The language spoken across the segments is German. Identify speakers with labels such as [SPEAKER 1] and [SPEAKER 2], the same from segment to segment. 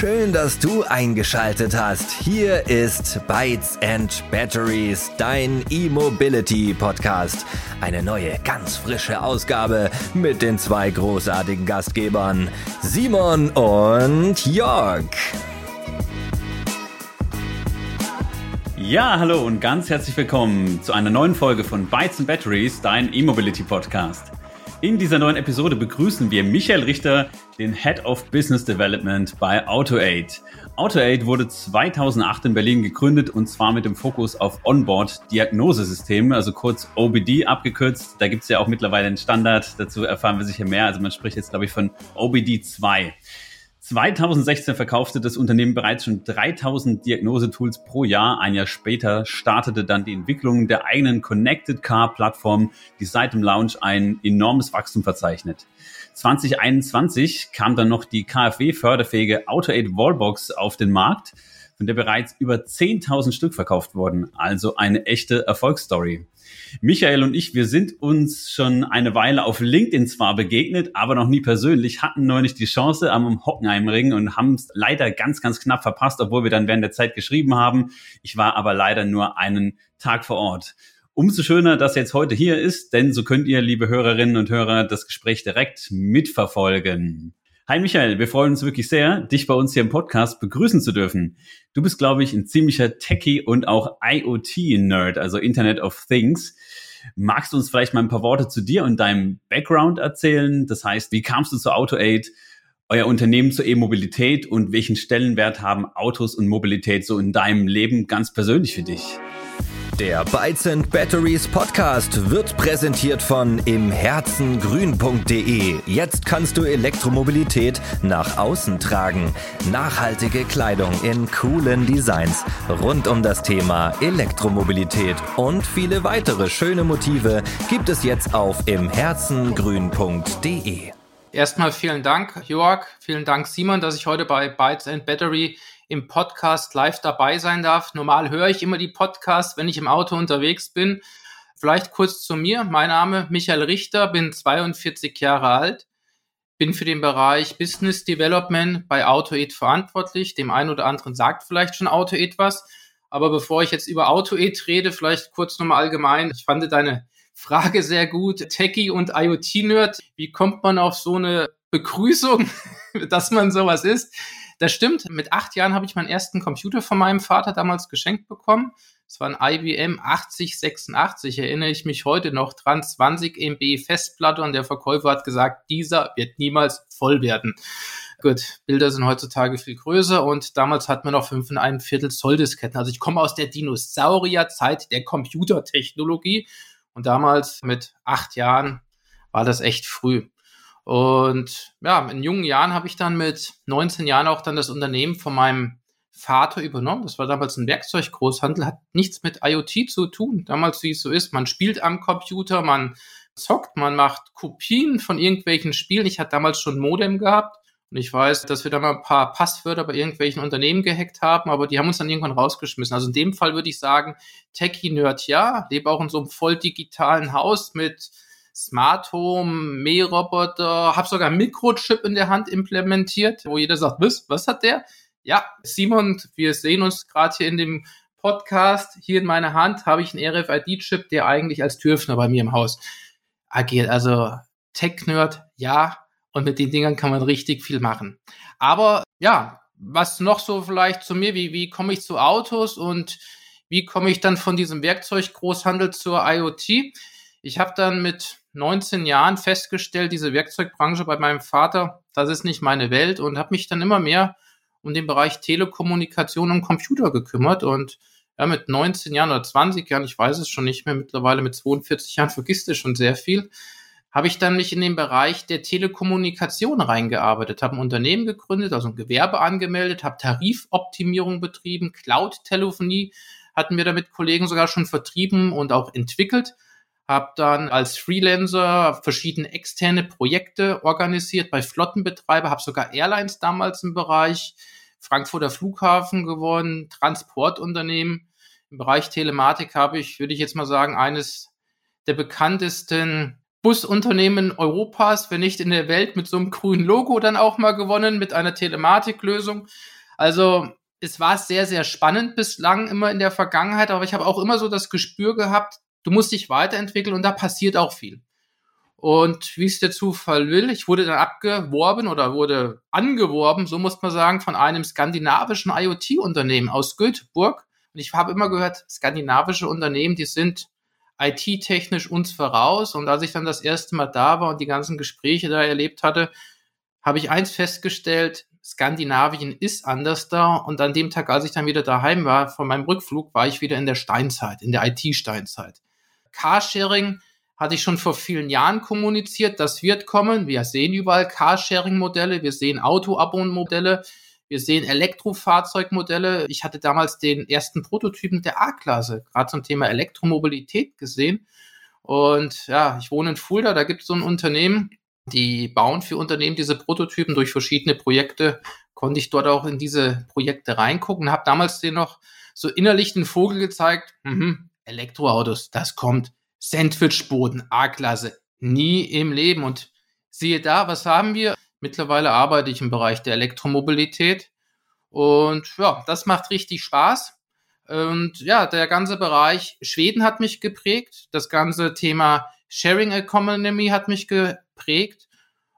[SPEAKER 1] Schön, dass du eingeschaltet hast. Hier ist Bytes and Batteries, dein E-Mobility Podcast. Eine neue, ganz frische Ausgabe mit den zwei großartigen Gastgebern, Simon und Jörg.
[SPEAKER 2] Ja, hallo und ganz herzlich willkommen zu einer neuen Folge von Bytes and Batteries, dein E-Mobility Podcast. In dieser neuen Episode begrüßen wir Michael Richter, den Head of Business Development bei AutoAid. AutoAid wurde 2008 in Berlin gegründet und zwar mit dem Fokus auf Onboard-Diagnosesysteme, also kurz OBD abgekürzt. Da gibt es ja auch mittlerweile einen Standard, dazu erfahren wir sicher mehr. Also man spricht jetzt, glaube ich, von OBD 2. 2016 verkaufte das Unternehmen bereits schon 3000 Diagnosetools pro Jahr. Ein Jahr später startete dann die Entwicklung der eigenen Connected Car Plattform, die seit dem Launch ein enormes Wachstum verzeichnet. 2021 kam dann noch die KfW-förderfähige AutoAid Wallbox auf den Markt, von der bereits über 10.000 Stück verkauft wurden. Also eine echte Erfolgsstory. Michael und ich, wir sind uns schon eine Weile auf LinkedIn zwar begegnet, aber noch nie persönlich, hatten neulich die Chance am Hockenheimring und haben es leider ganz, ganz knapp verpasst, obwohl wir dann während der Zeit geschrieben haben. Ich war aber leider nur einen Tag vor Ort. Umso schöner, dass jetzt heute hier ist, denn so könnt ihr, liebe Hörerinnen und Hörer, das Gespräch direkt mitverfolgen. Hi Michael, wir freuen uns wirklich sehr, dich bei uns hier im Podcast begrüßen zu dürfen. Du bist, glaube ich, ein ziemlicher Techie und auch IoT-Nerd, also Internet of Things. Magst du uns vielleicht mal ein paar Worte zu dir und deinem Background erzählen? Das heißt, wie kamst du zu AutoAid, euer Unternehmen zur E-Mobilität und welchen Stellenwert haben Autos und Mobilität so in deinem Leben ganz persönlich für dich?
[SPEAKER 1] Der Bytes and Batteries Podcast wird präsentiert von imherzengrün.de. Jetzt kannst du Elektromobilität nach außen tragen. Nachhaltige Kleidung in coolen Designs rund um das Thema Elektromobilität und viele weitere schöne Motive gibt es jetzt auf imherzengrün.de.
[SPEAKER 3] Erstmal vielen Dank, Jörg. Vielen Dank, Simon, dass ich heute bei Bytes and Battery im Podcast live dabei sein darf. Normal höre ich immer die Podcasts, wenn ich im Auto unterwegs bin. Vielleicht kurz zu mir. Mein Name Michael Richter, bin 42 Jahre alt, bin für den Bereich Business Development bei AutoEd verantwortlich. Dem einen oder anderen sagt vielleicht schon AutoEd was. Aber bevor ich jetzt über AutoEd rede, vielleicht kurz nochmal allgemein. Ich fand deine Frage sehr gut. Techie und IoT-Nerd. Wie kommt man auf so eine Begrüßung, dass man sowas ist? Das stimmt. Mit acht Jahren habe ich meinen ersten Computer von meinem Vater damals geschenkt bekommen. Es war ein IBM 8086, erinnere ich mich heute noch dran, 20 MB Festplatte und der Verkäufer hat gesagt, dieser wird niemals voll werden. Gut, Bilder sind heutzutage viel größer und damals hat man noch 5 und ein Viertel Zoll Disketten. Also ich komme aus der Dinosaurierzeit der Computertechnologie und damals mit acht Jahren war das echt früh. Und ja, in jungen Jahren habe ich dann mit 19 Jahren auch dann das Unternehmen von meinem Vater übernommen. Das war damals ein Werkzeuggroßhandel, hat nichts mit IoT zu tun. Damals, wie es so ist, man spielt am Computer, man zockt, man macht Kopien von irgendwelchen Spielen. Ich hatte damals schon Modem gehabt und ich weiß, dass wir da mal ein paar Passwörter bei irgendwelchen Unternehmen gehackt haben, aber die haben uns dann irgendwann rausgeschmissen. Also in dem Fall würde ich sagen, Techie-Nerd ja, lebe auch in so einem voll digitalen Haus mit Smart Home, Mähroboter, habe sogar einen Mikrochip in der Hand implementiert, wo jeder sagt, was, was hat der? Ja, Simon, wir sehen uns gerade hier in dem Podcast. Hier in meiner Hand habe ich einen RFID-Chip, der eigentlich als Türöffner bei mir im Haus agiert. Also Tech-Nerd, ja. Und mit den Dingern kann man richtig viel machen. Aber ja, was noch so vielleicht zu mir, wie, wie komme ich zu Autos und wie komme ich dann von diesem Werkzeuggroßhandel zur IoT? Ich habe dann mit 19 Jahren festgestellt, diese Werkzeugbranche bei meinem Vater, das ist nicht meine Welt und habe mich dann immer mehr um den Bereich Telekommunikation und Computer gekümmert und ja, mit 19 Jahren oder 20 Jahren, ich weiß es schon nicht mehr, mittlerweile mit 42 Jahren vergisst es schon sehr viel, habe ich dann mich in den Bereich der Telekommunikation reingearbeitet, habe ein Unternehmen gegründet, also ein Gewerbe angemeldet, habe Tarifoptimierung betrieben, Cloud-Telefonie hatten wir damit Kollegen sogar schon vertrieben und auch entwickelt habe dann als Freelancer verschiedene externe Projekte organisiert bei Flottenbetreiber, habe sogar Airlines damals im Bereich Frankfurter Flughafen gewonnen, Transportunternehmen. Im Bereich Telematik habe ich, würde ich jetzt mal sagen, eines der bekanntesten Busunternehmen Europas, wenn nicht in der Welt, mit so einem grünen Logo dann auch mal gewonnen, mit einer Telematiklösung. Also es war sehr, sehr spannend bislang immer in der Vergangenheit, aber ich habe auch immer so das Gespür gehabt, du musst dich weiterentwickeln und da passiert auch viel. Und wie es der Zufall will, ich wurde dann abgeworben oder wurde angeworben, so muss man sagen, von einem skandinavischen IoT-Unternehmen aus Göteborg. Und ich habe immer gehört, skandinavische Unternehmen, die sind IT-technisch uns voraus. Und als ich dann das erste Mal da war und die ganzen Gespräche da erlebt hatte, habe ich eins festgestellt, Skandinavien ist anders da. Und an dem Tag, als ich dann wieder daheim war, von meinem Rückflug, war ich wieder in der Steinzeit, in der IT-Steinzeit. Carsharing hatte ich schon vor vielen Jahren kommuniziert, das wird kommen. Wir sehen überall Carsharing-Modelle, wir sehen Auto-Abo-Modelle, wir sehen Elektrofahrzeugmodelle. Ich hatte damals den ersten Prototypen der A-Klasse, gerade zum Thema Elektromobilität gesehen. Und ja, ich wohne in Fulda, da gibt es so ein Unternehmen, die bauen für Unternehmen diese Prototypen durch verschiedene Projekte. Konnte ich dort auch in diese Projekte reingucken, habe damals den noch so innerlich den Vogel gezeigt, mhm, Elektroautos, das kommt. Sandwichboden, A-Klasse. Nie im Leben. Und siehe da, was haben wir? Mittlerweile arbeite ich im Bereich der Elektromobilität. Und ja, das macht richtig Spaß. Und ja, der ganze Bereich Schweden hat mich geprägt. Das ganze Thema Sharing Economy hat mich geprägt.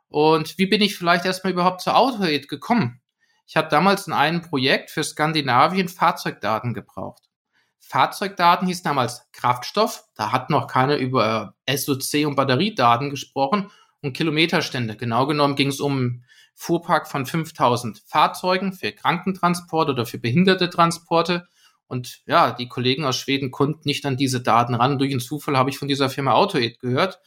[SPEAKER 3] Und wie bin ich vielleicht erstmal überhaupt zur AutoAid gekommen? Ich habe damals in einem Projekt für Skandinavien Fahrzeugdaten gebraucht. Fahrzeugdaten hieß damals Kraftstoff. Da hat noch keiner über SOC und Batteriedaten gesprochen und Kilometerstände. Genau genommen ging es um Fuhrpark von 5000 Fahrzeugen für Krankentransport oder für behinderte Transporte. Und ja, die Kollegen aus Schweden konnten nicht an diese Daten ran. Durch einen Zufall habe ich von dieser Firma AutoAid gehört.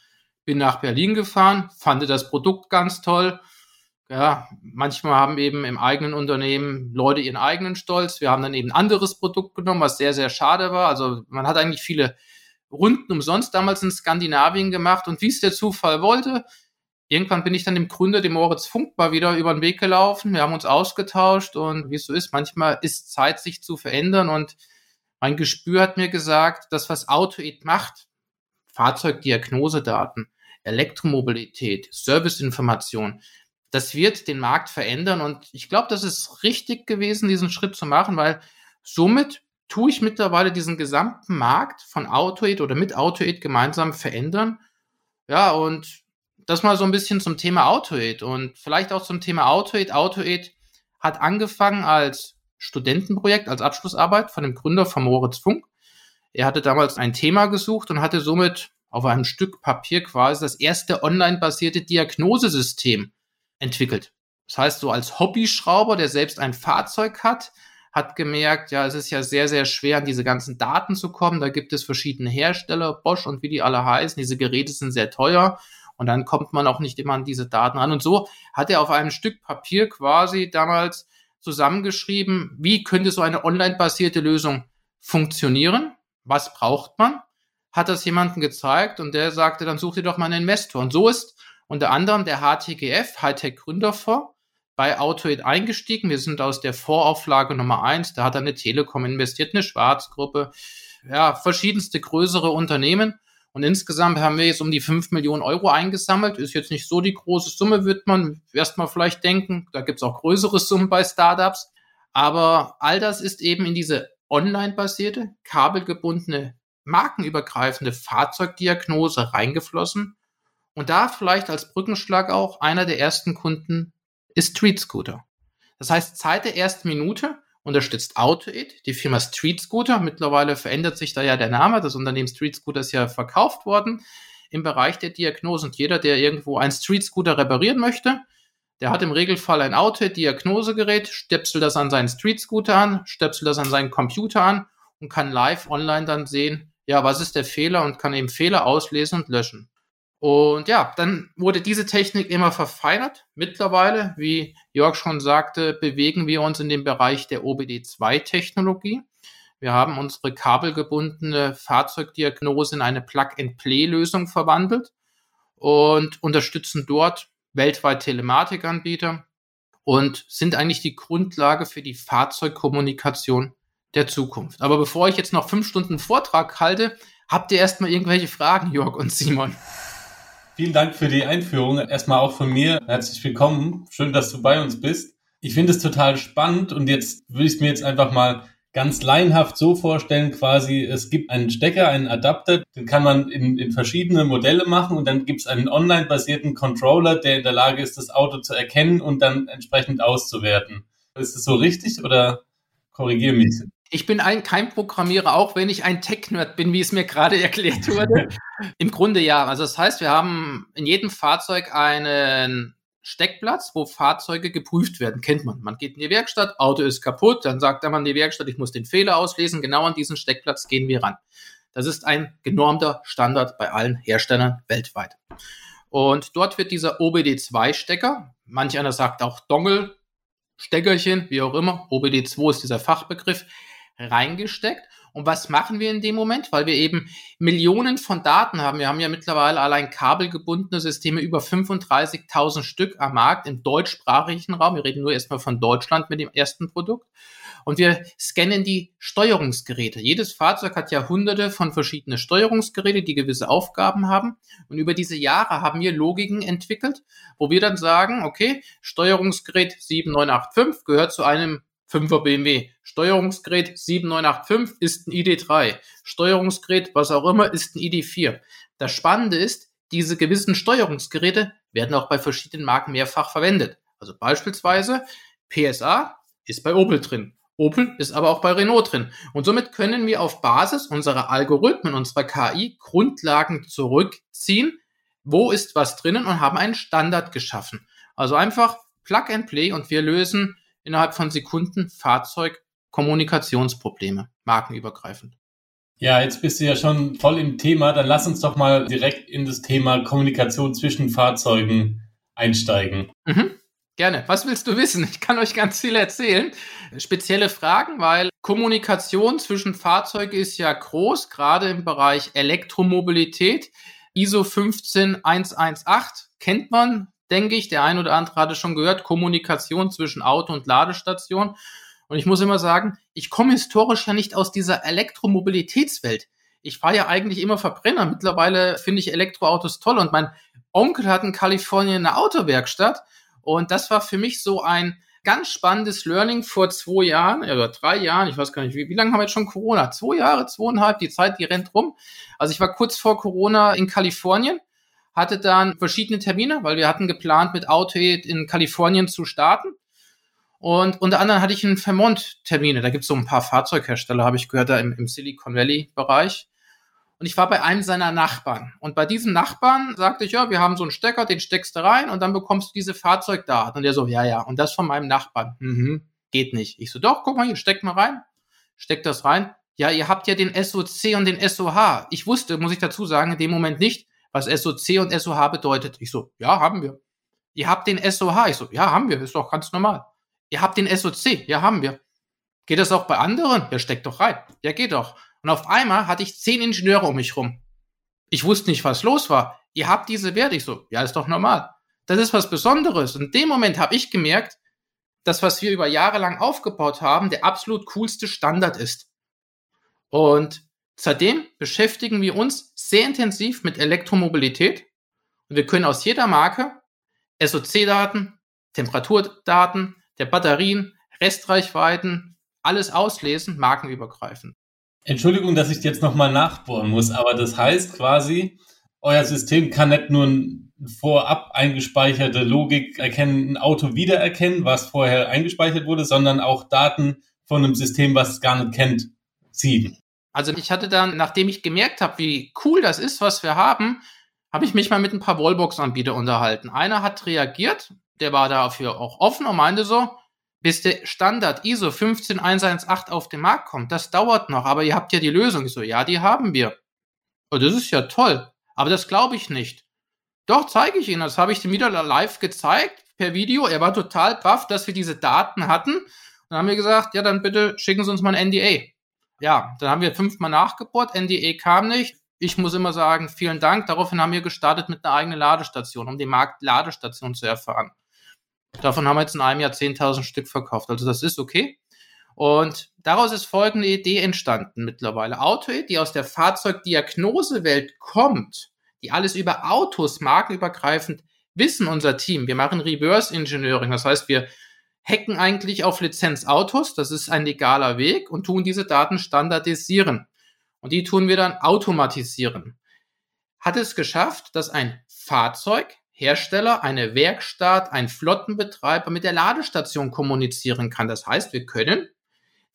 [SPEAKER 3] Bin nach Berlin gefahren, fand das Produkt ganz toll ja, manchmal haben eben im eigenen Unternehmen Leute ihren eigenen Stolz. Wir haben dann eben ein anderes Produkt genommen, was sehr, sehr schade war. Also man hat eigentlich viele Runden umsonst damals in Skandinavien gemacht und wie es der Zufall wollte, irgendwann bin ich dann dem Gründer, dem Moritz Funk, mal wieder über den Weg gelaufen. Wir haben uns ausgetauscht und wie es so ist, manchmal ist Zeit, sich zu verändern und mein Gespür hat mir gesagt, das, was AutoEd macht, Fahrzeugdiagnosedaten, Elektromobilität, Serviceinformation, das wird den Markt verändern und ich glaube, das ist richtig gewesen, diesen Schritt zu machen, weil somit tue ich mittlerweile diesen gesamten Markt von AutoAid oder mit AutoAid gemeinsam verändern. Ja, und das mal so ein bisschen zum Thema AutoAid und vielleicht auch zum Thema AutoAid. AutoAid hat angefangen als Studentenprojekt, als Abschlussarbeit von dem Gründer von Moritz Funk. Er hatte damals ein Thema gesucht und hatte somit auf einem Stück Papier quasi das erste online-basierte Diagnosesystem entwickelt. Das heißt, so als Hobbyschrauber, der selbst ein Fahrzeug hat, hat gemerkt, ja, es ist ja sehr, sehr schwer, an diese ganzen Daten zu kommen. Da gibt es verschiedene Hersteller, Bosch und wie die alle heißen. Diese Geräte sind sehr teuer und dann kommt man auch nicht immer an diese Daten an. Und so hat er auf einem Stück Papier quasi damals zusammengeschrieben, wie könnte so eine online-basierte Lösung funktionieren? Was braucht man? Hat das jemandem gezeigt und der sagte, dann such dir doch mal einen Investor. Und so ist unter anderem der HTGF, Hightech Gründerfonds, bei Autoid eingestiegen. Wir sind aus der Vorauflage Nummer eins. Da hat eine Telekom investiert, eine Schwarzgruppe, ja, verschiedenste größere Unternehmen. Und insgesamt haben wir jetzt um die fünf Millionen Euro eingesammelt. Ist jetzt nicht so die große Summe, wird man erstmal vielleicht denken. Da gibt es auch größere Summen bei Startups. Aber all das ist eben in diese online-basierte, kabelgebundene, markenübergreifende Fahrzeugdiagnose reingeflossen. Und da vielleicht als Brückenschlag auch einer der ersten Kunden ist Street Scooter. Das heißt, seit der ersten Minute unterstützt AutoIt, die Firma Street Scooter. Mittlerweile verändert sich da ja der Name. Das Unternehmen Street Scooter ist ja verkauft worden im Bereich der Diagnose. Und jeder, der irgendwo einen Street Scooter reparieren möchte, der hat im Regelfall ein AutoIt-Diagnosegerät, stöpselt das an seinen Street Scooter an, stöpselt das an seinen Computer an und kann live online dann sehen, ja, was ist der Fehler und kann eben Fehler auslesen und löschen. Und ja, dann wurde diese Technik immer verfeinert. Mittlerweile, wie Jörg schon sagte, bewegen wir uns in dem Bereich der OBD2-Technologie. Wir haben unsere kabelgebundene Fahrzeugdiagnose in eine Plug-and-Play-Lösung verwandelt und unterstützen dort weltweit Telematikanbieter und sind eigentlich die Grundlage für die Fahrzeugkommunikation der Zukunft. Aber bevor ich jetzt noch fünf Stunden Vortrag halte, habt ihr erstmal irgendwelche Fragen, Jörg und Simon?
[SPEAKER 4] Vielen Dank für die Einführung. Erstmal auch von mir herzlich willkommen. Schön, dass du bei uns bist. Ich finde es total spannend und jetzt würde ich es mir jetzt einfach mal ganz laienhaft so vorstellen, quasi, es gibt einen Stecker, einen Adapter, den kann man in, in verschiedene Modelle machen und dann gibt es einen online-basierten Controller, der in der Lage ist, das Auto zu erkennen und dann entsprechend auszuwerten. Ist das so richtig oder korrigiere mich?
[SPEAKER 3] Ich bin ein, kein Programmierer, auch wenn ich ein Tech-Nerd bin, wie es mir gerade erklärt wurde. Im Grunde ja. Also das heißt, wir haben in jedem Fahrzeug einen Steckplatz, wo Fahrzeuge geprüft werden. Kennt man. Man geht in die Werkstatt, Auto ist kaputt, dann sagt in die Werkstatt, ich muss den Fehler auslesen. Genau an diesen Steckplatz gehen wir ran. Das ist ein genormter Standard bei allen Herstellern weltweit. Und dort wird dieser OBD2-Stecker, manch einer sagt auch Dongle, Steckerchen, wie auch immer, OBD2 ist dieser Fachbegriff, reingesteckt und was machen wir in dem Moment? Weil wir eben Millionen von Daten haben. Wir haben ja mittlerweile allein kabelgebundene Systeme über 35.000 Stück am Markt im deutschsprachigen Raum. Wir reden nur erstmal von Deutschland mit dem ersten Produkt. Und wir scannen die Steuerungsgeräte. Jedes Fahrzeug hat ja hunderte von verschiedenen Steuerungsgeräte, die gewisse Aufgaben haben. Und über diese Jahre haben wir Logiken entwickelt, wo wir dann sagen, okay, Steuerungsgerät 7985 gehört zu einem 5er BMW. Steuerungsgerät 7985 ist ein ID3. Steuerungsgerät, was auch immer, ist ein ID4. Das Spannende ist, diese gewissen Steuerungsgeräte werden auch bei verschiedenen Marken mehrfach verwendet. Also beispielsweise PSA ist bei Opel drin. Opel ist aber auch bei Renault drin. Und somit können wir auf Basis unserer Algorithmen, unserer KI Grundlagen zurückziehen. Wo ist was drinnen und haben einen Standard geschaffen. Also einfach Plug and Play und wir lösen innerhalb von Sekunden Fahrzeugkommunikationsprobleme, markenübergreifend.
[SPEAKER 4] Ja, jetzt bist du ja schon voll im Thema. Dann lass uns doch mal direkt in das Thema Kommunikation zwischen Fahrzeugen einsteigen.
[SPEAKER 3] Mhm. Gerne. Was willst du wissen? Ich kann euch ganz viel erzählen. Spezielle Fragen, weil Kommunikation zwischen Fahrzeugen ist ja groß, gerade im Bereich Elektromobilität. ISO 15118 kennt man, denke ich. Der ein oder andere hatte schon gehört, Kommunikation zwischen Auto und Ladestation. Und ich muss immer sagen, ich komme historisch ja nicht aus dieser Elektromobilitätswelt. Ich fahre ja eigentlich immer Verbrenner. Mittlerweile finde ich Elektroautos toll und mein Onkel hat in Kalifornien eine Autowerkstatt und das war für mich so ein ganz spannendes Learning vor zwei Jahren oder drei Jahren. Ich weiß gar nicht, wie, wie lange haben wir jetzt schon Corona? Zwei Jahre, zweieinhalb, die Zeit, die rennt rum. Also ich war kurz vor Corona in Kalifornien hatte dann verschiedene Termine, weil wir hatten geplant, mit Autoaid in Kalifornien zu starten. Und unter anderem hatte ich einen Vermont-Termine. Da gibt es so ein paar Fahrzeughersteller, habe ich gehört, da im, im Silicon Valley-Bereich. Und ich war bei einem seiner Nachbarn. Und bei diesem Nachbarn sagte ich, ja, wir haben so einen Stecker, den steckst du rein und dann bekommst du diese Fahrzeugdaten. Und der so, ja, ja. Und das von meinem Nachbarn. Mhm, geht nicht. Ich so, doch, guck mal hier, steck mal rein. Steck das rein. Ja, ihr habt ja den SOC und den SOH. Ich wusste, muss ich dazu sagen, in dem Moment nicht, was SOC und SOH bedeutet. Ich so, ja, haben wir. Ihr habt den SOH. Ich so, ja, haben wir. Ist doch ganz normal. Ihr habt den SOC. Ja, haben wir. Geht das auch bei anderen? Ja, steckt doch rein. Ja, geht doch. Und auf einmal hatte ich zehn Ingenieure um mich rum. Ich wusste nicht, was los war. Ihr habt diese Werte. Ich so, ja, ist doch normal. Das ist was Besonderes. Und in dem Moment habe ich gemerkt, dass was wir über Jahre lang aufgebaut haben, der absolut coolste Standard ist. Und Seitdem beschäftigen wir uns sehr intensiv mit Elektromobilität und wir können aus jeder Marke SOC-Daten, Temperaturdaten der Batterien, Restreichweiten, alles auslesen, markenübergreifend.
[SPEAKER 4] Entschuldigung, dass ich jetzt nochmal nachbohren muss, aber das heißt quasi, euer System kann nicht nur eine vorab eingespeicherte Logik erkennen, ein Auto wiedererkennen, was vorher eingespeichert wurde, sondern auch Daten von einem System, was es gar nicht kennt, ziehen.
[SPEAKER 3] Also ich hatte dann, nachdem ich gemerkt habe, wie cool das ist, was wir haben, habe ich mich mal mit ein paar Wallbox-Anbieter unterhalten. Einer hat reagiert, der war dafür auch offen und meinte so, bis der Standard ISO 15118 auf den Markt kommt, das dauert noch, aber ihr habt ja die Lösung. Ich so, ja, die haben wir. Und das ist ja toll, aber das glaube ich nicht. Doch, zeige ich Ihnen, das habe ich ihm wieder live gezeigt, per Video. Er war total baff, dass wir diese Daten hatten. Und dann haben wir gesagt, ja, dann bitte schicken Sie uns mal ein NDA ja, dann haben wir fünfmal nachgebohrt, NDE kam nicht. Ich muss immer sagen, vielen Dank. Daraufhin haben wir gestartet mit einer eigenen Ladestation, um den Markt Ladestation zu erfahren. Davon haben wir jetzt in einem Jahr 10.000 Stück verkauft. Also das ist okay. Und daraus ist folgende Idee entstanden mittlerweile. Autoid, die aus der Fahrzeugdiagnosewelt kommt, die alles über Autos markenübergreifend wissen, unser Team. Wir machen Reverse Engineering. Das heißt, wir hacken eigentlich auf Lizenzautos. Das ist ein legaler Weg und tun diese Daten standardisieren. Und die tun wir dann automatisieren. Hat es geschafft, dass ein Fahrzeughersteller, eine Werkstatt, ein Flottenbetreiber mit der Ladestation kommunizieren kann. Das heißt, wir können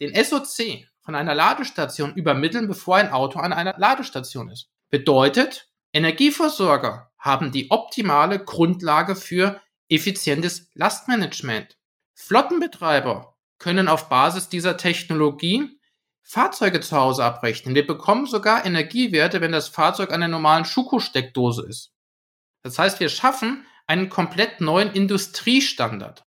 [SPEAKER 3] den SOC von einer Ladestation übermitteln, bevor ein Auto an einer Ladestation ist. Bedeutet, Energieversorger haben die optimale Grundlage für effizientes Lastmanagement. Flottenbetreiber können auf Basis dieser Technologie Fahrzeuge zu Hause abrechnen. Wir bekommen sogar Energiewerte, wenn das Fahrzeug an der normalen Schuko-Steckdose ist. Das heißt, wir schaffen einen komplett neuen Industriestandard.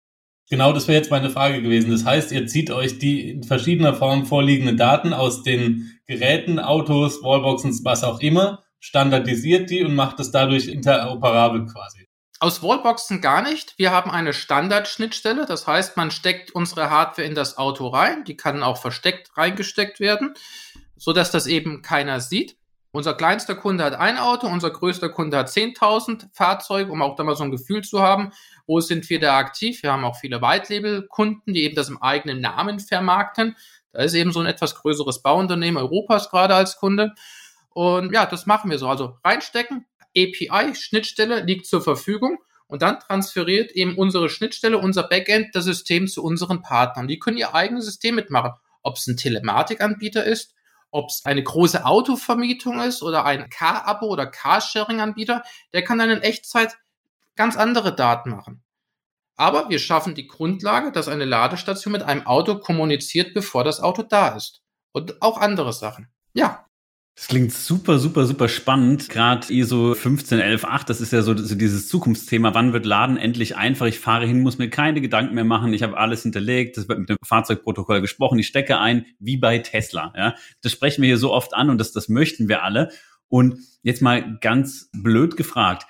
[SPEAKER 4] Genau, das wäre jetzt meine Frage gewesen. Das heißt, ihr zieht euch die in verschiedener Form vorliegenden Daten aus den Geräten, Autos, Wallboxen, was auch immer, standardisiert die und macht es dadurch interoperabel quasi.
[SPEAKER 3] Aus Wallboxen gar nicht. Wir haben eine Standardschnittstelle. Das heißt, man steckt unsere Hardware in das Auto rein. Die kann auch versteckt reingesteckt werden, so dass das eben keiner sieht. Unser kleinster Kunde hat ein Auto, unser größter Kunde hat 10.000 Fahrzeuge, um auch da mal so ein Gefühl zu haben, wo sind wir da aktiv. Wir haben auch viele White-Label-Kunden, die eben das im eigenen Namen vermarkten. Da ist eben so ein etwas größeres Bauunternehmen Europas gerade als Kunde. Und ja, das machen wir so. Also reinstecken, API, Schnittstelle liegt zur Verfügung und dann transferiert eben unsere Schnittstelle, unser Backend, das System zu unseren Partnern. Die können ihr eigenes System mitmachen. Ob es ein Telematikanbieter ist, ob es eine große Autovermietung ist oder ein Car-Abo oder Carsharing-Anbieter, der kann dann in Echtzeit ganz andere Daten machen. Aber wir schaffen die Grundlage, dass eine Ladestation mit einem Auto kommuniziert, bevor das Auto da ist. Und auch andere Sachen. Ja,
[SPEAKER 2] das klingt super, super, super spannend. Gerade ISO 15118, das ist ja so, so, dieses Zukunftsthema. Wann wird Laden endlich einfach? Ich fahre hin, muss mir keine Gedanken mehr machen. Ich habe alles hinterlegt. Das wird mit dem Fahrzeugprotokoll gesprochen. Ich stecke ein, wie bei Tesla. Ja, das sprechen wir hier so oft an und das, das möchten wir alle. Und jetzt mal ganz blöd gefragt.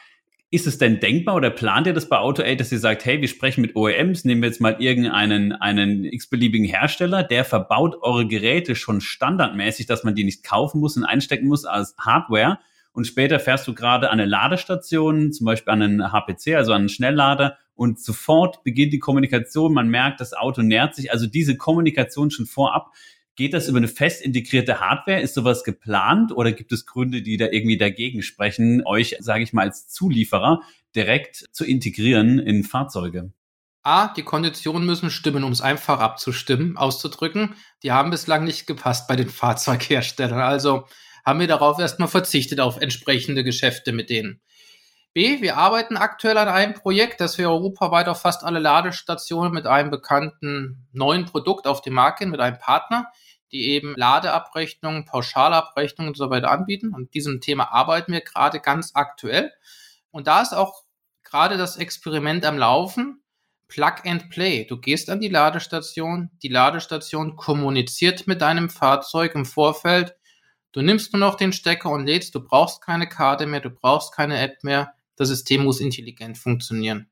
[SPEAKER 2] Ist es denn denkbar oder plant ihr das bei AutoAid, dass ihr sagt, hey, wir sprechen mit OEMs, nehmen wir jetzt mal irgendeinen einen x-beliebigen Hersteller, der verbaut eure Geräte schon standardmäßig, dass man die nicht kaufen muss und einstecken muss als Hardware? Und später fährst du gerade an eine Ladestation, zum Beispiel an einen HPC, also an einen Schnelllader und sofort beginnt die Kommunikation, man merkt, das Auto nähert sich, also diese Kommunikation schon vorab Geht das über eine fest integrierte Hardware? Ist sowas geplant oder gibt es Gründe, die da irgendwie dagegen sprechen, euch, sage ich mal, als Zulieferer direkt zu integrieren in Fahrzeuge?
[SPEAKER 3] A, die Konditionen müssen stimmen, um es einfach abzustimmen, auszudrücken. Die haben bislang nicht gepasst bei den Fahrzeugherstellern. Also haben wir darauf erstmal verzichtet auf entsprechende Geschäfte mit denen. B, wir arbeiten aktuell an einem Projekt, dass wir europaweit auf fast alle Ladestationen mit einem bekannten neuen Produkt auf dem Markt gehen, mit einem Partner, die eben Ladeabrechnungen, Pauschalabrechnungen und so weiter anbieten. Und diesem Thema arbeiten wir gerade ganz aktuell. Und da ist auch gerade das Experiment am Laufen. Plug and Play. Du gehst an die Ladestation, die Ladestation kommuniziert mit deinem Fahrzeug im Vorfeld. Du nimmst nur noch den Stecker und lädst. Du brauchst keine Karte mehr, du brauchst keine App mehr. Das System muss intelligent funktionieren.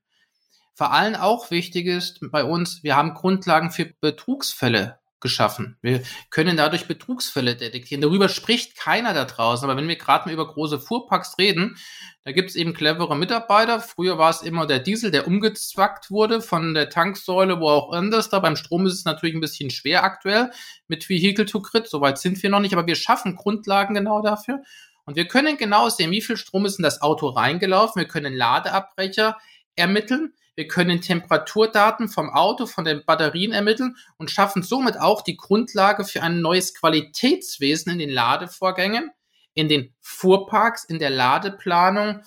[SPEAKER 3] Vor allem auch wichtig ist bei uns, wir haben Grundlagen für Betrugsfälle geschaffen. Wir können dadurch Betrugsfälle detektieren. Darüber spricht keiner da draußen. Aber wenn wir gerade mal über große Fuhrparks reden, da gibt es eben clevere Mitarbeiter. Früher war es immer der Diesel, der umgezwackt wurde von der Tanksäule, wo auch anders. Da beim Strom ist es natürlich ein bisschen schwer aktuell mit Vehicle to Grid. Soweit sind wir noch nicht, aber wir schaffen Grundlagen genau dafür. Und wir können genau sehen, wie viel Strom ist in das Auto reingelaufen. Wir können Ladeabbrecher ermitteln. Wir können Temperaturdaten vom Auto, von den Batterien ermitteln und schaffen somit auch die Grundlage für ein neues Qualitätswesen in den Ladevorgängen, in den Fuhrparks, in der Ladeplanung.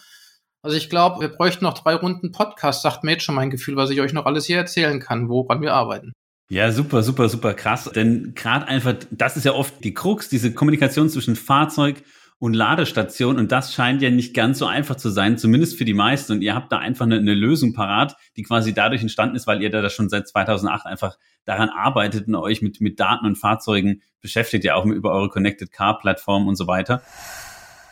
[SPEAKER 3] Also ich glaube, wir bräuchten noch drei Runden Podcast, sagt mir jetzt schon mein Gefühl, was ich euch noch alles hier erzählen kann, woran wir arbeiten.
[SPEAKER 2] Ja, super, super, super krass. Denn gerade einfach, das ist ja oft die Krux, diese Kommunikation zwischen Fahrzeug und Ladestation. Und das scheint ja nicht ganz so einfach zu sein, zumindest für die meisten. Und ihr habt da einfach eine, eine Lösung parat, die quasi dadurch entstanden ist, weil ihr da schon seit 2008 einfach daran arbeitet und euch mit, mit Daten und Fahrzeugen beschäftigt, ja auch über eure Connected Car Plattform und so weiter.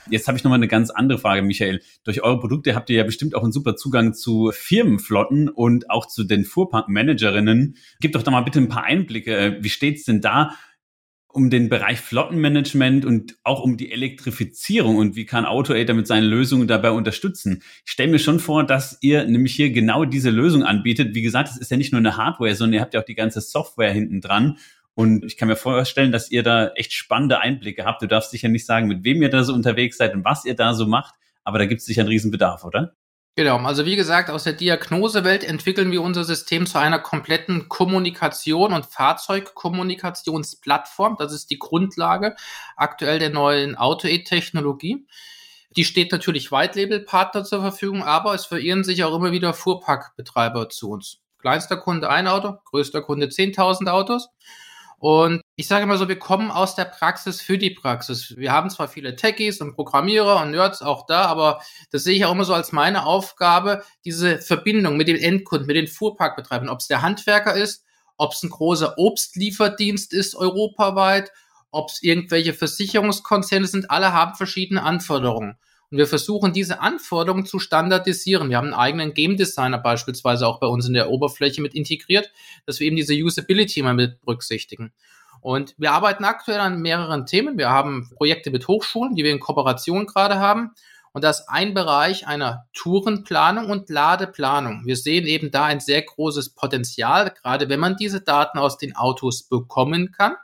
[SPEAKER 2] Jetzt habe ich nochmal eine ganz andere Frage, Michael. Durch eure Produkte habt ihr ja bestimmt auch einen super Zugang zu Firmenflotten und auch zu den Fuhrparkmanagerinnen. Gib doch da mal bitte ein paar Einblicke. Wie steht's denn da? Um den Bereich Flottenmanagement und auch um die Elektrifizierung und wie kann AutoAid mit seinen Lösungen dabei unterstützen. Ich stelle mir schon vor, dass ihr nämlich hier genau diese Lösung anbietet. Wie gesagt, es ist ja nicht nur eine Hardware, sondern ihr habt ja auch die ganze Software hinten dran. Und ich kann mir vorstellen, dass ihr da echt spannende Einblicke habt. Du darfst sicher nicht sagen, mit wem ihr da so unterwegs seid und was ihr da so macht, aber da gibt es sicher einen Riesenbedarf, oder?
[SPEAKER 3] Genau, also wie gesagt, aus der Diagnosewelt entwickeln wir unser System zu einer kompletten Kommunikation und Fahrzeugkommunikationsplattform. Das ist die Grundlage aktuell der neuen Auto-E-Technologie. Die steht natürlich White-Label-Partner zur Verfügung, aber es verirren sich auch immer wieder Fuhrparkbetreiber zu uns. Kleinster Kunde ein Auto, größter Kunde 10.000 Autos. Und ich sage immer so, wir kommen aus der Praxis für die Praxis. Wir haben zwar viele Techies und Programmierer und Nerds auch da, aber das sehe ich auch immer so als meine Aufgabe, diese Verbindung mit den Endkunden, mit den Fuhrparkbetreibern, ob es der Handwerker ist, ob es ein großer Obstlieferdienst ist europaweit, ob es irgendwelche Versicherungskonzerne sind, alle haben verschiedene Anforderungen. Und wir versuchen, diese Anforderungen zu standardisieren. Wir haben einen eigenen Game Designer beispielsweise auch bei uns in der Oberfläche mit integriert, dass wir eben diese Usability mal mit berücksichtigen. Und wir arbeiten aktuell an mehreren Themen. Wir haben Projekte mit Hochschulen, die wir in Kooperation gerade haben. Und das ist ein Bereich einer Tourenplanung und Ladeplanung. Wir sehen eben da ein sehr großes Potenzial, gerade wenn man diese Daten aus den Autos bekommen kann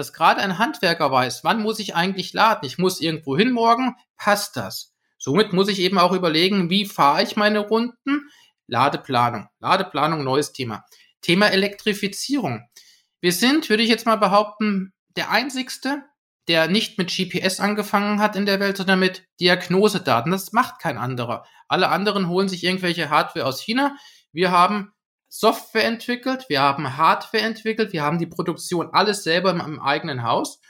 [SPEAKER 3] dass gerade ein Handwerker weiß, wann muss ich eigentlich laden? Ich muss irgendwo hin morgen, passt das? Somit muss ich eben auch überlegen, wie fahre ich meine Runden? Ladeplanung. Ladeplanung, neues Thema. Thema Elektrifizierung. Wir sind, würde ich jetzt mal behaupten, der einzigste, der nicht mit GPS angefangen hat in der Welt, sondern mit Diagnosedaten. Das macht kein anderer. Alle anderen holen sich irgendwelche Hardware aus China. Wir haben Software entwickelt, wir haben Hardware entwickelt, wir haben die Produktion alles selber im, im eigenen Haus.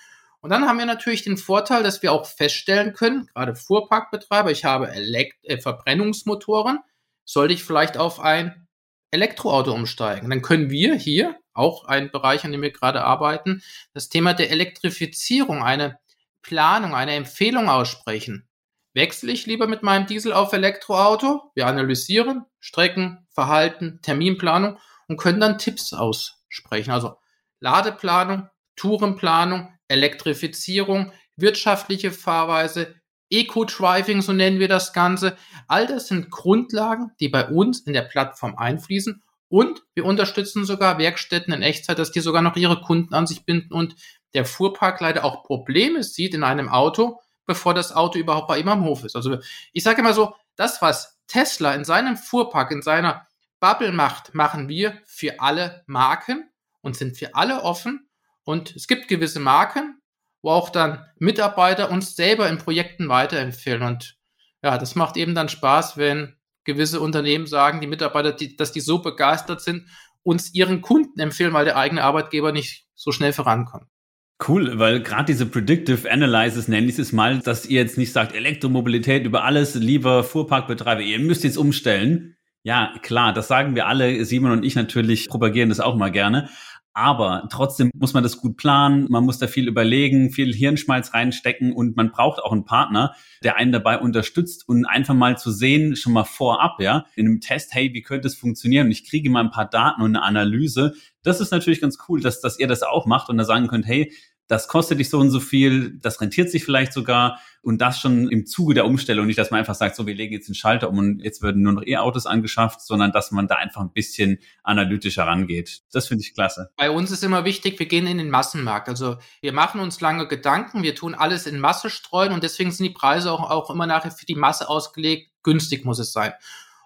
[SPEAKER 3] Und dann haben wir natürlich den Vorteil, dass wir auch feststellen können, gerade Fuhrparkbetreiber, ich habe Elekt äh, Verbrennungsmotoren, sollte ich vielleicht auf ein Elektroauto umsteigen. Dann können wir hier, auch ein Bereich, an dem wir gerade arbeiten, das Thema der Elektrifizierung, eine Planung, eine Empfehlung aussprechen. Wechsle ich lieber mit meinem Diesel auf Elektroauto? Wir analysieren Strecken, Verhalten, Terminplanung und können dann Tipps aussprechen. Also Ladeplanung, Tourenplanung, Elektrifizierung, wirtschaftliche Fahrweise, Eco-Driving, so nennen wir das Ganze. All das sind Grundlagen, die bei uns in der Plattform einfließen. Und wir unterstützen sogar Werkstätten in Echtzeit, dass die sogar noch ihre Kunden an sich binden und der Fuhrpark leider auch Probleme sieht in einem Auto, bevor das Auto überhaupt bei ihm am Hof ist. Also ich sage immer so, das, was Tesla in seinem Fuhrpark, in seiner Bubble macht, machen wir für alle Marken und sind für alle offen. Und es gibt gewisse Marken, wo auch dann Mitarbeiter uns selber in Projekten weiterempfehlen. Und ja, das macht eben dann Spaß, wenn gewisse Unternehmen sagen, die Mitarbeiter, die, dass die so begeistert sind, uns ihren Kunden empfehlen, weil der eigene Arbeitgeber nicht so schnell vorankommt.
[SPEAKER 2] Cool, weil gerade diese Predictive Analysis nenne ich es mal, dass ihr jetzt nicht sagt, Elektromobilität über alles, lieber Fuhrparkbetreiber, ihr müsst jetzt umstellen. Ja, klar, das sagen wir alle. Simon und ich natürlich propagieren das auch mal gerne. Aber trotzdem muss man das gut planen, man muss da viel überlegen, viel Hirnschmalz reinstecken und man braucht auch einen Partner, der einen dabei unterstützt und einfach mal zu sehen, schon mal vorab, ja, in einem Test, hey, wie könnte es funktionieren? Und ich kriege mal ein paar Daten und eine Analyse. Das ist natürlich ganz cool, dass, dass ihr das auch macht und da sagen könnt, hey, das kostet dich so und so viel, das rentiert sich vielleicht sogar und das schon im Zuge der Umstellung, nicht, dass man einfach sagt, so, wir legen jetzt den Schalter um und jetzt werden nur noch E-Autos angeschafft, sondern dass man da einfach ein bisschen analytischer rangeht. Das finde ich klasse.
[SPEAKER 3] Bei uns ist immer wichtig, wir gehen in den Massenmarkt. Also wir machen uns lange Gedanken, wir tun alles in Masse streuen und deswegen sind die Preise auch, auch immer nachher für die Masse ausgelegt. Günstig muss es sein.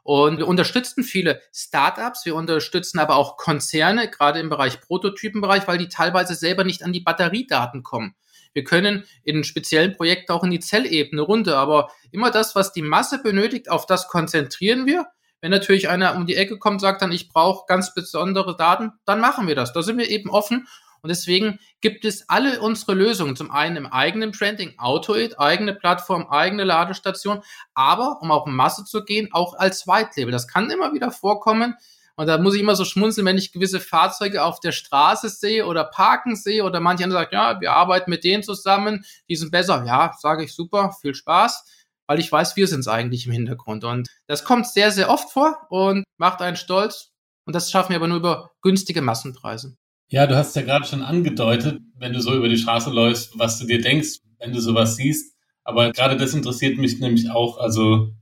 [SPEAKER 3] Und wir unterstützen viele Startups, wir unterstützen aber auch Konzerne, gerade im Bereich Prototypenbereich, weil die teilweise selber nicht an die Batteriedaten kommen. Wir können in speziellen Projekten auch in die Zellebene runter, aber immer das, was die Masse benötigt, auf das konzentrieren wir. Wenn natürlich einer um die Ecke kommt, sagt dann, ich brauche ganz besondere Daten, dann machen wir das. Da sind wir eben offen und deswegen gibt es alle unsere Lösungen. Zum einen im eigenen Branding, AutoAid, eigene Plattform, eigene Ladestation, aber um in Masse zu gehen, auch als White Label. Das kann immer wieder vorkommen. Und da muss ich immer so schmunzeln, wenn ich gewisse Fahrzeuge auf der Straße sehe oder parken sehe oder manche andere sagen, ja, wir arbeiten mit denen zusammen, die sind besser. Ja, sage ich super, viel Spaß, weil ich weiß, wir sind es eigentlich im Hintergrund. Und das kommt sehr, sehr oft vor und macht einen stolz. Und das schaffen wir aber nur über günstige Massenpreise.
[SPEAKER 4] Ja, du hast ja gerade schon angedeutet, wenn du so über die Straße läufst, was du dir denkst, wenn du sowas siehst. Aber gerade das interessiert mich nämlich auch. Also,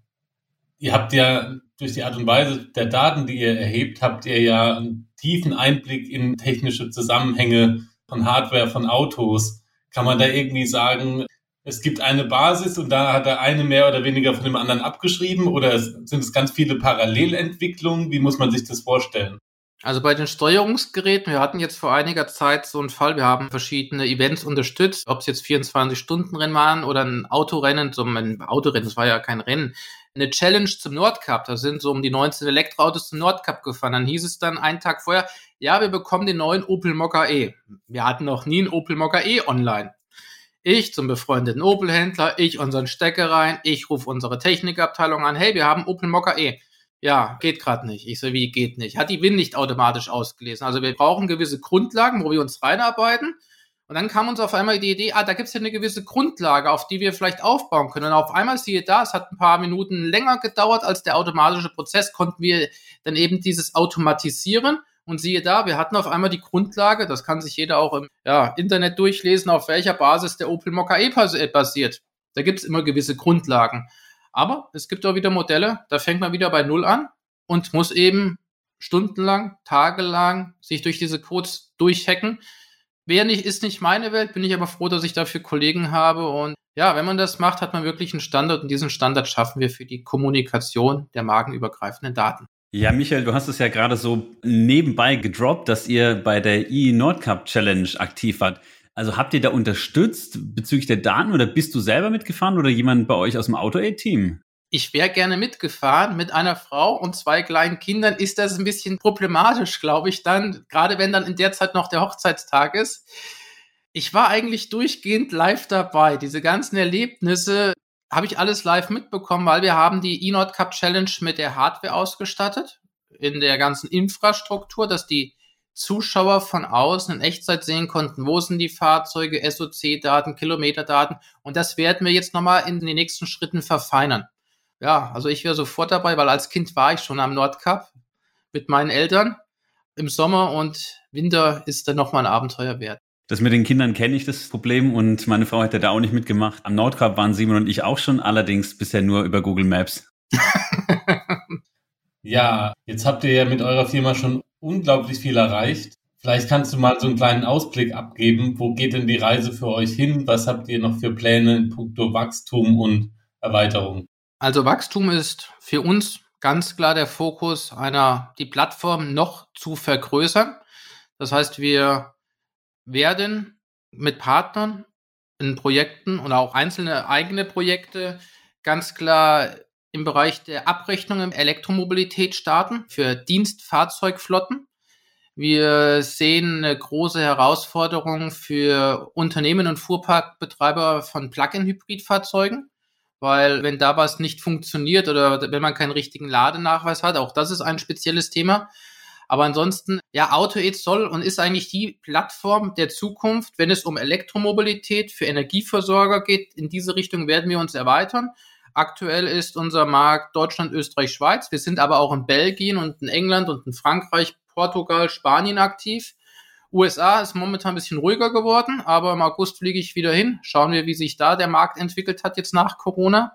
[SPEAKER 4] ihr habt ja durch die Art und Weise der Daten, die ihr erhebt, habt ihr ja einen tiefen Einblick in technische Zusammenhänge von Hardware, von Autos. Kann man da irgendwie sagen, es gibt eine Basis und da hat der eine mehr oder weniger von dem anderen abgeschrieben oder sind es ganz viele Parallelentwicklungen? Wie muss man sich das vorstellen?
[SPEAKER 3] Also bei den Steuerungsgeräten, wir hatten jetzt vor einiger Zeit so einen Fall, wir haben verschiedene Events unterstützt, ob es jetzt 24-Stunden-Rennen waren oder ein Autorennen, so ein Autorennen, das war ja kein Rennen, eine Challenge zum Nordcup, da sind so um die 19 Elektroautos zum Nordcup gefahren. Dann hieß es dann einen Tag vorher, ja, wir bekommen den neuen Opel Mokka E. Wir hatten noch nie einen Opel Mokka E online. Ich zum befreundeten Opel-Händler, ich unseren Stecker rein, ich rufe unsere Technikabteilung an, hey, wir haben Opel Mokka E. Ja, geht gerade nicht. Ich so, wie geht nicht? Hat die WIN nicht automatisch ausgelesen. Also wir brauchen gewisse Grundlagen, wo wir uns reinarbeiten. Und dann kam uns auf einmal die Idee, ah, da gibt es ja eine gewisse Grundlage, auf die wir vielleicht aufbauen können. Und auf einmal siehe da, es hat ein paar Minuten länger gedauert als der automatische Prozess, konnten wir dann eben dieses automatisieren. Und siehe da, wir hatten auf einmal die Grundlage, das kann sich jeder auch im ja, Internet durchlesen, auf welcher Basis der Opel Mokka E basiert. Da gibt es immer gewisse Grundlagen. Aber es gibt auch wieder Modelle, da fängt man wieder bei Null an und muss eben stundenlang, tagelang sich durch diese Codes durchhacken. Wer nicht, ist nicht meine Welt, bin ich aber froh, dass ich dafür Kollegen habe. Und ja, wenn man das macht, hat man wirklich einen Standard und diesen Standard schaffen wir für die Kommunikation der markenübergreifenden Daten.
[SPEAKER 2] Ja, Michael, du hast es ja gerade so nebenbei gedroppt, dass ihr bei der E-Nordcup Challenge aktiv wart. Also habt ihr da unterstützt bezüglich der Daten oder bist du selber mitgefahren oder jemand bei euch aus dem Auto-Aid-Team?
[SPEAKER 3] Ich wäre gerne mitgefahren mit einer Frau und zwei kleinen Kindern. Ist das ein bisschen problematisch, glaube ich, dann, gerade wenn dann in der Zeit noch der Hochzeitstag ist. Ich war eigentlich durchgehend live dabei. Diese ganzen Erlebnisse habe ich alles live mitbekommen, weil wir haben die E-Nord Cup Challenge mit der Hardware ausgestattet, in der ganzen Infrastruktur, dass die Zuschauer von außen in Echtzeit sehen konnten, wo sind die Fahrzeuge, SOC-Daten, Kilometerdaten. Und das werden wir jetzt nochmal in den nächsten Schritten verfeinern. Ja, also ich wäre sofort dabei, weil als Kind war ich schon am Nordkap mit meinen Eltern im Sommer und Winter ist dann nochmal ein Abenteuer wert.
[SPEAKER 2] Das mit den Kindern kenne ich das Problem und meine Frau hätte da auch nicht mitgemacht. Am Nordkap waren Simon und ich auch schon, allerdings bisher nur über Google Maps.
[SPEAKER 4] ja, jetzt habt ihr ja mit eurer Firma schon unglaublich viel erreicht. Vielleicht kannst du mal so einen kleinen Ausblick abgeben. Wo geht denn die Reise für euch hin? Was habt ihr noch für Pläne in puncto Wachstum und Erweiterung?
[SPEAKER 3] Also Wachstum ist für uns ganz klar der Fokus einer, die Plattform noch zu vergrößern. Das heißt, wir werden mit Partnern in Projekten und auch einzelne eigene Projekte ganz klar im Bereich der Abrechnung im Elektromobilität starten für Dienstfahrzeugflotten. Wir sehen eine große Herausforderung für Unternehmen und Fuhrparkbetreiber von Plug-in-Hybridfahrzeugen, weil wenn da was nicht funktioniert oder wenn man keinen richtigen Ladenachweis hat, auch das ist ein spezielles Thema. Aber ansonsten, ja, AutoAid soll und ist eigentlich die Plattform der Zukunft, wenn es um Elektromobilität für Energieversorger geht. In diese Richtung werden wir uns erweitern. Aktuell ist unser Markt Deutschland, Österreich, Schweiz. Wir sind aber auch in Belgien und in England und in Frankreich, Portugal, Spanien aktiv. USA ist momentan ein bisschen ruhiger geworden, aber im August fliege ich wieder hin. Schauen wir, wie sich da der Markt entwickelt hat jetzt nach Corona.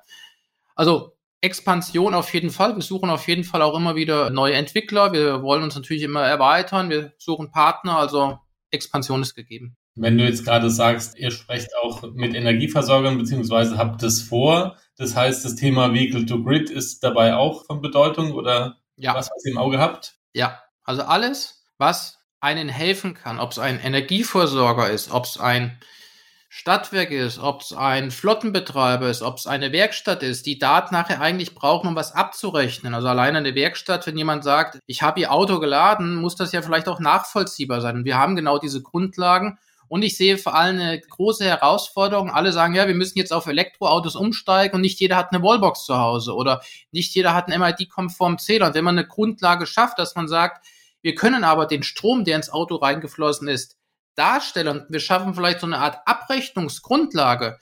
[SPEAKER 3] Also Expansion auf jeden Fall. Wir suchen auf jeden Fall auch immer wieder neue Entwickler. Wir wollen uns natürlich immer erweitern. Wir suchen Partner. Also Expansion ist gegeben.
[SPEAKER 4] Wenn du jetzt gerade sagst, ihr sprecht auch mit Energieversorgern beziehungsweise habt es vor, das heißt, das Thema Vehicle to Grid ist dabei auch von Bedeutung oder ja. was, was ihr im Auge habt?
[SPEAKER 3] Ja, also alles, was einen helfen kann, ob es ein Energieversorger ist, ob es ein Stadtwerk ist, ob es ein Flottenbetreiber ist, ob es eine Werkstatt ist, die Daten nachher eigentlich brauchen, um was abzurechnen. Also allein eine Werkstatt, wenn jemand sagt, ich habe ihr Auto geladen, muss das ja vielleicht auch nachvollziehbar sein. Und wir haben genau diese Grundlagen und ich sehe vor allem eine große Herausforderung. Alle sagen, ja, wir müssen jetzt auf Elektroautos umsteigen und nicht jeder hat eine Wallbox zu Hause oder nicht jeder hat einen MID-konformen Zähler. Und wenn man eine Grundlage schafft, dass man sagt, wir können aber den Strom, der ins Auto reingeflossen ist, darstellen und wir schaffen vielleicht so eine Art Abrechnungsgrundlage.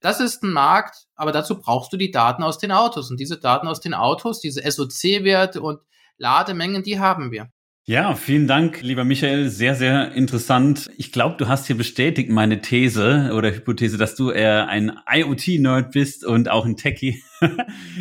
[SPEAKER 3] Das ist ein Markt, aber dazu brauchst du die Daten aus den Autos. Und diese Daten aus den Autos, diese SOC-Werte und Lademengen, die haben wir.
[SPEAKER 2] Ja, vielen Dank, lieber Michael. Sehr, sehr interessant. Ich glaube, du hast hier bestätigt meine These oder Hypothese, dass du eher ein IoT-Nerd bist und auch ein Techie.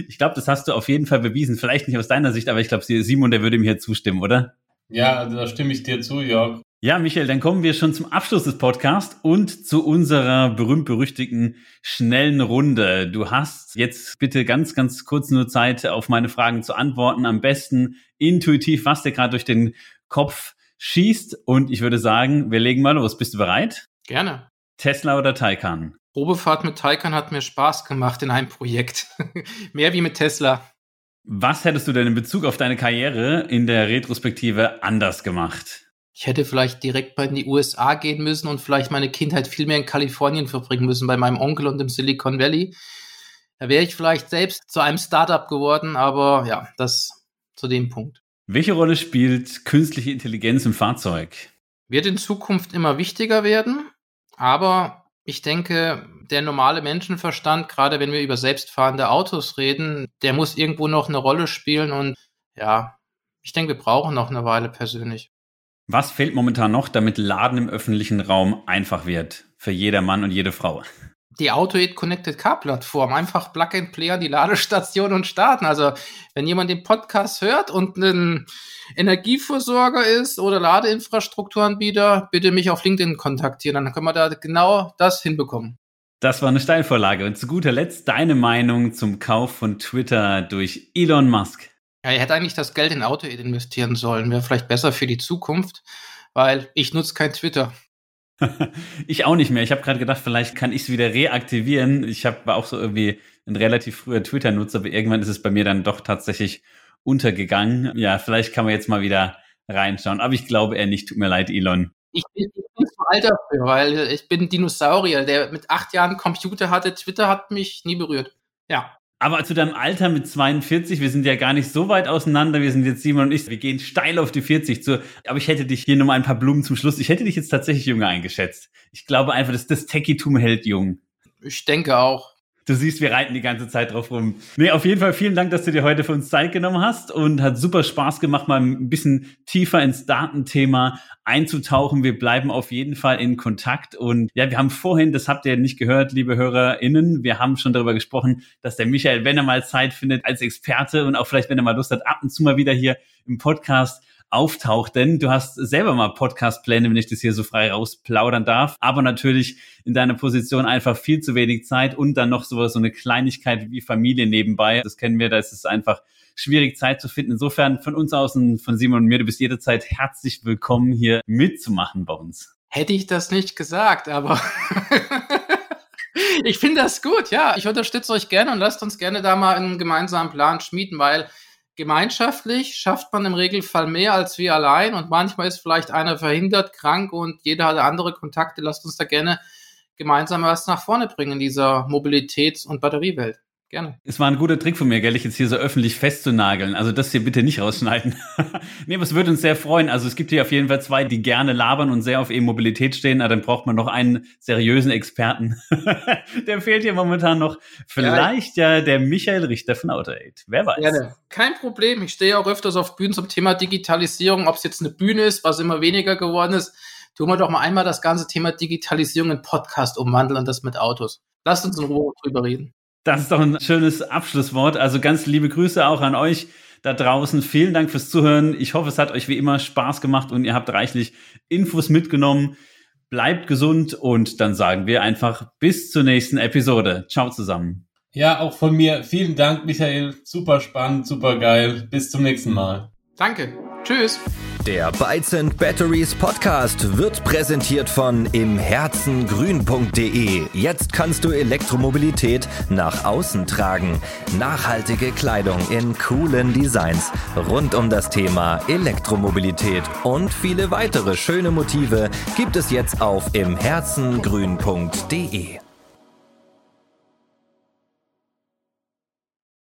[SPEAKER 2] ich glaube, das hast du auf jeden Fall bewiesen. Vielleicht nicht aus deiner Sicht, aber ich glaube, Simon, der würde mir hier zustimmen, oder?
[SPEAKER 4] Ja, da stimme ich dir zu, Jörg.
[SPEAKER 2] Ja, Michael, dann kommen wir schon zum Abschluss des Podcasts und zu unserer berühmt-berüchtigten schnellen Runde. Du hast jetzt bitte ganz, ganz kurz nur Zeit, auf meine Fragen zu antworten. Am besten intuitiv, was dir gerade durch den Kopf schießt. Und ich würde sagen, wir legen mal los. Bist du bereit?
[SPEAKER 3] Gerne.
[SPEAKER 2] Tesla oder Taycan?
[SPEAKER 3] Probefahrt mit Taycan hat mir Spaß gemacht in einem Projekt. Mehr wie mit Tesla.
[SPEAKER 2] Was hättest du denn in Bezug auf deine Karriere in der Retrospektive anders gemacht?
[SPEAKER 3] Ich hätte vielleicht direkt mal in die USA gehen müssen und vielleicht meine Kindheit viel mehr in Kalifornien verbringen müssen, bei meinem Onkel und im Silicon Valley. Da wäre ich vielleicht selbst zu einem Startup geworden, aber ja, das zu dem Punkt.
[SPEAKER 2] Welche Rolle spielt künstliche Intelligenz im Fahrzeug?
[SPEAKER 3] Wird in Zukunft immer wichtiger werden, aber ich denke, der normale Menschenverstand, gerade wenn wir über selbstfahrende Autos reden, der muss irgendwo noch eine Rolle spielen und ja, ich denke, wir brauchen noch eine Weile persönlich.
[SPEAKER 2] Was fehlt momentan noch, damit Laden im öffentlichen Raum einfach wird? Für jeder Mann und jede Frau.
[SPEAKER 3] Die AutoAid Connected Car Plattform. Einfach Plug and Play an die Ladestation und starten. Also, wenn jemand den Podcast hört und ein Energieversorger ist oder Ladeinfrastrukturanbieter, bitte mich auf LinkedIn kontaktieren. Dann können wir da genau das hinbekommen.
[SPEAKER 2] Das war eine Steilvorlage. Und zu guter Letzt deine Meinung zum Kauf von Twitter durch Elon Musk.
[SPEAKER 3] Ja, er hätte eigentlich das Geld in AutoAid investieren sollen. Wäre vielleicht besser für die Zukunft, weil ich nutze kein Twitter.
[SPEAKER 2] ich auch nicht mehr. Ich habe gerade gedacht, vielleicht kann ich es wieder reaktivieren. Ich hab, war auch so irgendwie ein relativ früher Twitter-Nutzer, aber irgendwann ist es bei mir dann doch tatsächlich untergegangen. Ja, vielleicht kann man jetzt mal wieder reinschauen. Aber ich glaube eher nicht. Tut mir leid, Elon.
[SPEAKER 3] Ich bin, ich bin zu alt dafür, weil ich bin Dinosaurier, der mit acht Jahren Computer hatte. Twitter hat mich nie berührt. Ja.
[SPEAKER 2] Aber zu deinem Alter mit 42, wir sind ja gar nicht so weit auseinander, wir sind jetzt Simon und ich, wir gehen steil auf die 40 zu. Aber ich hätte dich hier nochmal ein paar Blumen zum Schluss. Ich hätte dich jetzt tatsächlich jünger eingeschätzt. Ich glaube einfach, dass das Techie-Tum hält jung.
[SPEAKER 3] Ich denke auch.
[SPEAKER 2] Du siehst, wir reiten die ganze Zeit drauf rum. Nee, auf jeden Fall vielen Dank, dass du dir heute für uns Zeit genommen hast und hat super Spaß gemacht, mal ein bisschen tiefer ins Datenthema einzutauchen. Wir bleiben auf jeden Fall in Kontakt und ja, wir haben vorhin, das habt ihr nicht gehört, liebe HörerInnen, wir haben schon darüber gesprochen, dass der Michael, wenn er mal Zeit findet als Experte und auch vielleicht, wenn er mal Lust hat, ab und zu mal wieder hier im Podcast auftaucht, denn du hast selber mal Podcast-Pläne, wenn ich das hier so frei rausplaudern darf, aber natürlich in deiner Position einfach viel zu wenig Zeit und dann noch so, so eine Kleinigkeit wie Familie nebenbei. Das kennen wir, da ist es einfach schwierig Zeit zu finden. Insofern von uns außen, von Simon und mir, du bist jederzeit herzlich willkommen, hier mitzumachen bei uns.
[SPEAKER 3] Hätte ich das nicht gesagt, aber ich finde das gut, ja. Ich unterstütze euch gerne und lasst uns gerne da mal einen gemeinsamen Plan schmieden, weil gemeinschaftlich schafft man im Regelfall mehr als wir allein und manchmal ist vielleicht einer verhindert, krank und jeder hat andere Kontakte. Lasst uns da gerne gemeinsam was nach vorne bringen in dieser Mobilitäts- und Batteriewelt. Gerne.
[SPEAKER 2] Es war ein guter Trick von mir, gell, ich jetzt hier so öffentlich festzunageln. Also das hier bitte nicht rausschneiden. nee, aber es würde uns sehr freuen. Also es gibt hier auf jeden Fall zwei, die gerne labern und sehr auf E-Mobilität stehen. Aber dann braucht man noch einen seriösen Experten. der fehlt hier momentan noch. Vielleicht ja, ja der Michael Richter von AutoAid. Wer weiß. Gerne.
[SPEAKER 3] Kein Problem. Ich stehe auch öfters auf Bühnen zum Thema Digitalisierung. Ob es jetzt eine Bühne ist, was immer weniger geworden ist. Tun wir doch mal einmal das ganze Thema Digitalisierung in Podcast umwandeln und das mit Autos. Lasst uns in Ruhe drüber reden.
[SPEAKER 2] Das ist doch ein schönes Abschlusswort. Also ganz liebe Grüße auch an euch da draußen. Vielen Dank fürs Zuhören. Ich hoffe, es hat euch wie immer Spaß gemacht und ihr habt reichlich Infos mitgenommen. Bleibt gesund und dann sagen wir einfach bis zur nächsten Episode. Ciao zusammen.
[SPEAKER 4] Ja, auch von mir vielen Dank, Michael. Super spannend, super geil. Bis zum nächsten Mal.
[SPEAKER 3] Danke. Tschüss.
[SPEAKER 1] Der Bytes and Batteries Podcast wird präsentiert von imherzengrün.de. Jetzt kannst du Elektromobilität nach außen tragen. Nachhaltige Kleidung in coolen Designs rund um das Thema Elektromobilität und viele weitere schöne Motive gibt es jetzt auf imherzengrün.de.